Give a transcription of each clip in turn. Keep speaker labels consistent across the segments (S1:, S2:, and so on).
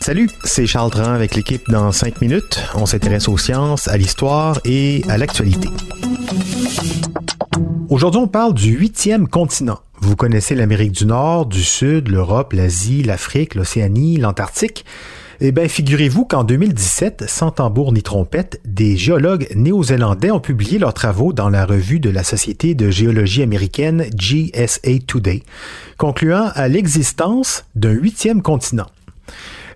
S1: Salut, c'est Charles Dran avec l'équipe dans 5 minutes. On s'intéresse aux sciences, à l'histoire et à l'actualité. Aujourd'hui, on parle du huitième continent. Vous connaissez l'Amérique du Nord, du Sud, l'Europe, l'Asie, l'Afrique, l'Océanie, l'Antarctique? Eh bien, figurez-vous qu'en 2017, sans tambour ni trompette, des géologues néo-zélandais ont publié leurs travaux dans la revue de la Société de géologie américaine GSA Today, concluant à l'existence d'un huitième continent.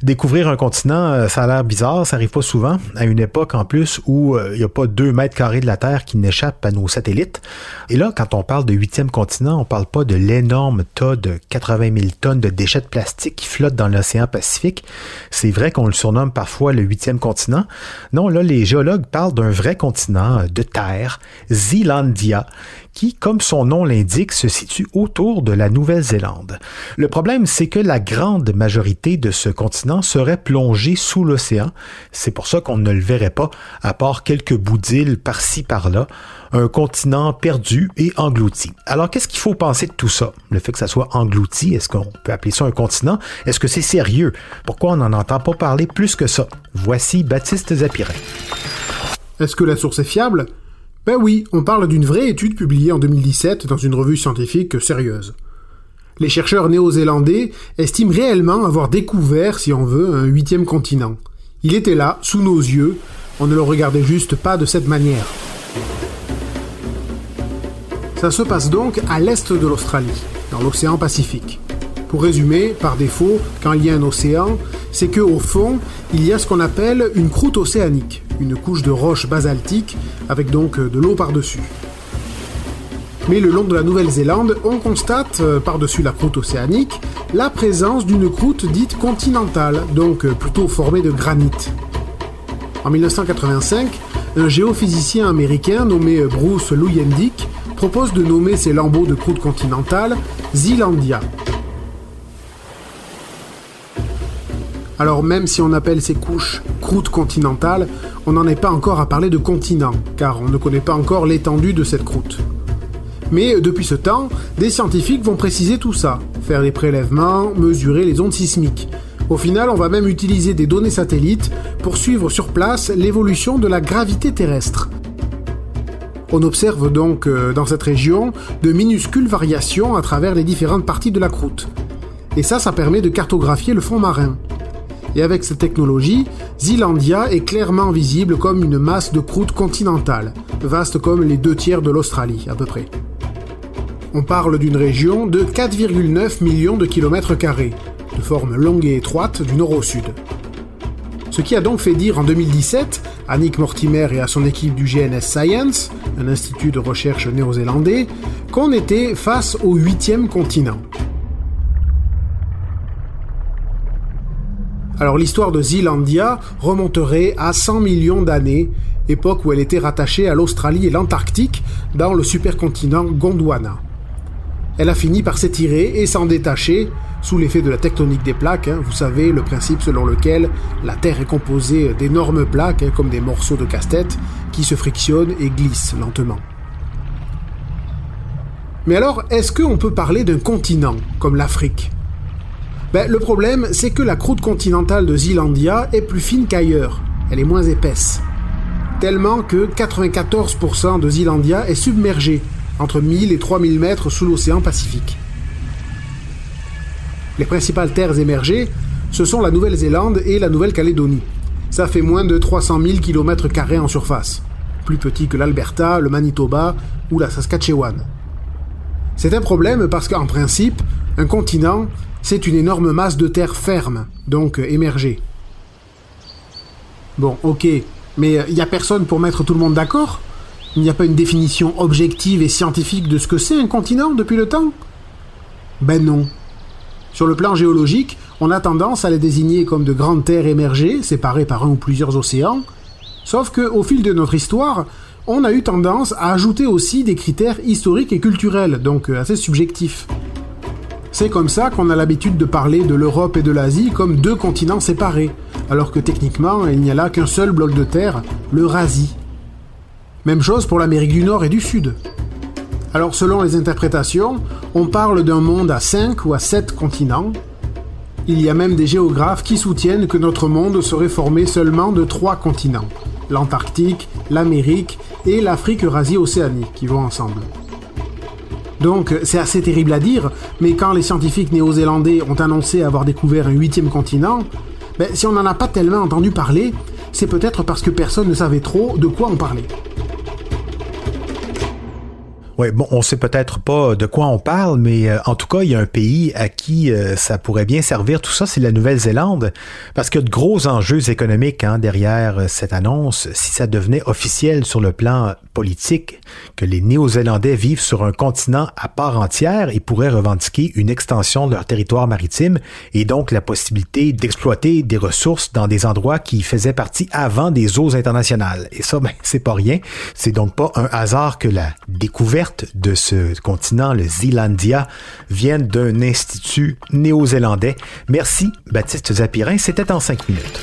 S1: Découvrir un continent, euh, ça a l'air bizarre, ça arrive pas souvent, à une époque en plus où euh, il n'y a pas deux mètres carrés de la Terre qui n'échappent à nos satellites. Et là, quand on parle de huitième continent, on parle pas de l'énorme tas de 80 000 tonnes de déchets de plastique qui flottent dans l'océan Pacifique. C'est vrai qu'on le surnomme parfois le huitième continent. Non, là, les géologues parlent d'un vrai continent euh, de terre, Zealandia, qui, comme son nom l'indique, se situe autour de la Nouvelle-Zélande. Le problème, c'est que la grande majorité de ce continent serait plongée sous l'océan. C'est pour ça qu'on ne le verrait pas, à part quelques bouts d'îles par-ci par-là. Un continent perdu et englouti. Alors, qu'est-ce qu'il faut penser de tout ça? Le fait que ça soit englouti, est-ce qu'on peut appeler ça un continent? Est-ce que c'est sérieux? Pourquoi on n'en entend pas parler plus que ça? Voici Baptiste Zapirin.
S2: Est-ce que la source est fiable? Ben oui, on parle d'une vraie étude publiée en 2017 dans une revue scientifique sérieuse. Les chercheurs néo-zélandais estiment réellement avoir découvert, si on veut, un huitième continent. Il était là, sous nos yeux, on ne le regardait juste pas de cette manière. Ça se passe donc à l'est de l'Australie, dans l'océan Pacifique. Pour résumer, par défaut, quand il y a un océan, c'est que au fond, il y a ce qu'on appelle une croûte océanique, une couche de roches basaltiques avec donc de l'eau par-dessus. Mais le long de la Nouvelle-Zélande, on constate, euh, par-dessus la croûte océanique, la présence d'une croûte dite continentale, donc euh, plutôt formée de granit. En 1985, un géophysicien américain nommé Bruce Luyendick propose de nommer ces lambeaux de croûte continentale Zealandia, Alors même si on appelle ces couches croûte continentale, on n'en est pas encore à parler de continent, car on ne connaît pas encore l'étendue de cette croûte. Mais depuis ce temps, des scientifiques vont préciser tout ça, faire des prélèvements, mesurer les ondes sismiques. Au final, on va même utiliser des données satellites pour suivre sur place l'évolution de la gravité terrestre. On observe donc euh, dans cette région de minuscules variations à travers les différentes parties de la croûte. Et ça, ça permet de cartographier le fond marin. Et avec cette technologie, Zealandia est clairement visible comme une masse de croûte continentale, vaste comme les deux tiers de l'Australie à peu près. On parle d'une région de 4,9 millions de kilomètres carrés, de forme longue et étroite du nord au sud. Ce qui a donc fait dire en 2017 à Nick Mortimer et à son équipe du GNS Science, un institut de recherche néo-zélandais, qu'on était face au huitième continent. Alors l'histoire de Zealandia remonterait à 100 millions d'années, époque où elle était rattachée à l'Australie et l'Antarctique dans le supercontinent Gondwana. Elle a fini par s'étirer et s'en détacher sous l'effet de la tectonique des plaques, hein. vous savez, le principe selon lequel la Terre est composée d'énormes plaques, hein, comme des morceaux de casse-tête, qui se frictionnent et glissent lentement. Mais alors, est-ce qu'on peut parler d'un continent, comme l'Afrique? Ben, le problème, c'est que la croûte continentale de Zealandia est plus fine qu'ailleurs. Elle est moins épaisse. Tellement que 94% de Zealandia est submergé, entre 1000 et 3000 mètres sous l'océan Pacifique. Les principales terres émergées, ce sont la Nouvelle-Zélande et la Nouvelle-Calédonie. Ça fait moins de 300 000 km en surface, plus petit que l'Alberta, le Manitoba ou la Saskatchewan. C'est un problème parce qu'en principe, un continent, c'est une énorme masse de terre ferme, donc émergée. Bon, ok, mais il euh, n'y a personne pour mettre tout le monde d'accord? Il n'y a pas une définition objective et scientifique de ce que c'est un continent depuis le temps? Ben non. Sur le plan géologique, on a tendance à les désigner comme de grandes terres émergées, séparées par un ou plusieurs océans, sauf qu'au fil de notre histoire, on a eu tendance à ajouter aussi des critères historiques et culturels, donc euh, assez subjectifs. C'est comme ça qu'on a l'habitude de parler de l'Europe et de l'Asie comme deux continents séparés, alors que techniquement il n'y a là qu'un seul bloc de terre, l'Eurasie. Même chose pour l'Amérique du Nord et du Sud. Alors selon les interprétations, on parle d'un monde à 5 ou à 7 continents. Il y a même des géographes qui soutiennent que notre monde serait formé seulement de 3 continents, l'Antarctique, l'Amérique et l'Afrique-Eurasie-Océanie qui vont ensemble. Donc c'est assez terrible à dire, mais quand les scientifiques néo-zélandais ont annoncé avoir découvert un huitième continent, ben, si on n'en a pas tellement entendu parler, c'est peut-être parce que personne ne savait trop de quoi on parlait.
S1: Oui, bon, on sait peut-être pas de quoi on parle, mais euh, en tout cas, il y a un pays à qui euh, ça pourrait bien servir. Tout ça, c'est la Nouvelle-Zélande, parce qu'il y a de gros enjeux économiques hein, derrière euh, cette annonce. Si ça devenait officiel sur le plan politique, que les Néo-Zélandais vivent sur un continent à part entière, ils pourraient revendiquer une extension de leur territoire maritime et donc la possibilité d'exploiter des ressources dans des endroits qui faisaient partie avant des eaux internationales. Et ça, ben, c'est pas rien. C'est donc pas un hasard que la de ce continent, le Zealandia, viennent d'un institut néo-zélandais. Merci, Baptiste Zapirin. C'était en cinq minutes.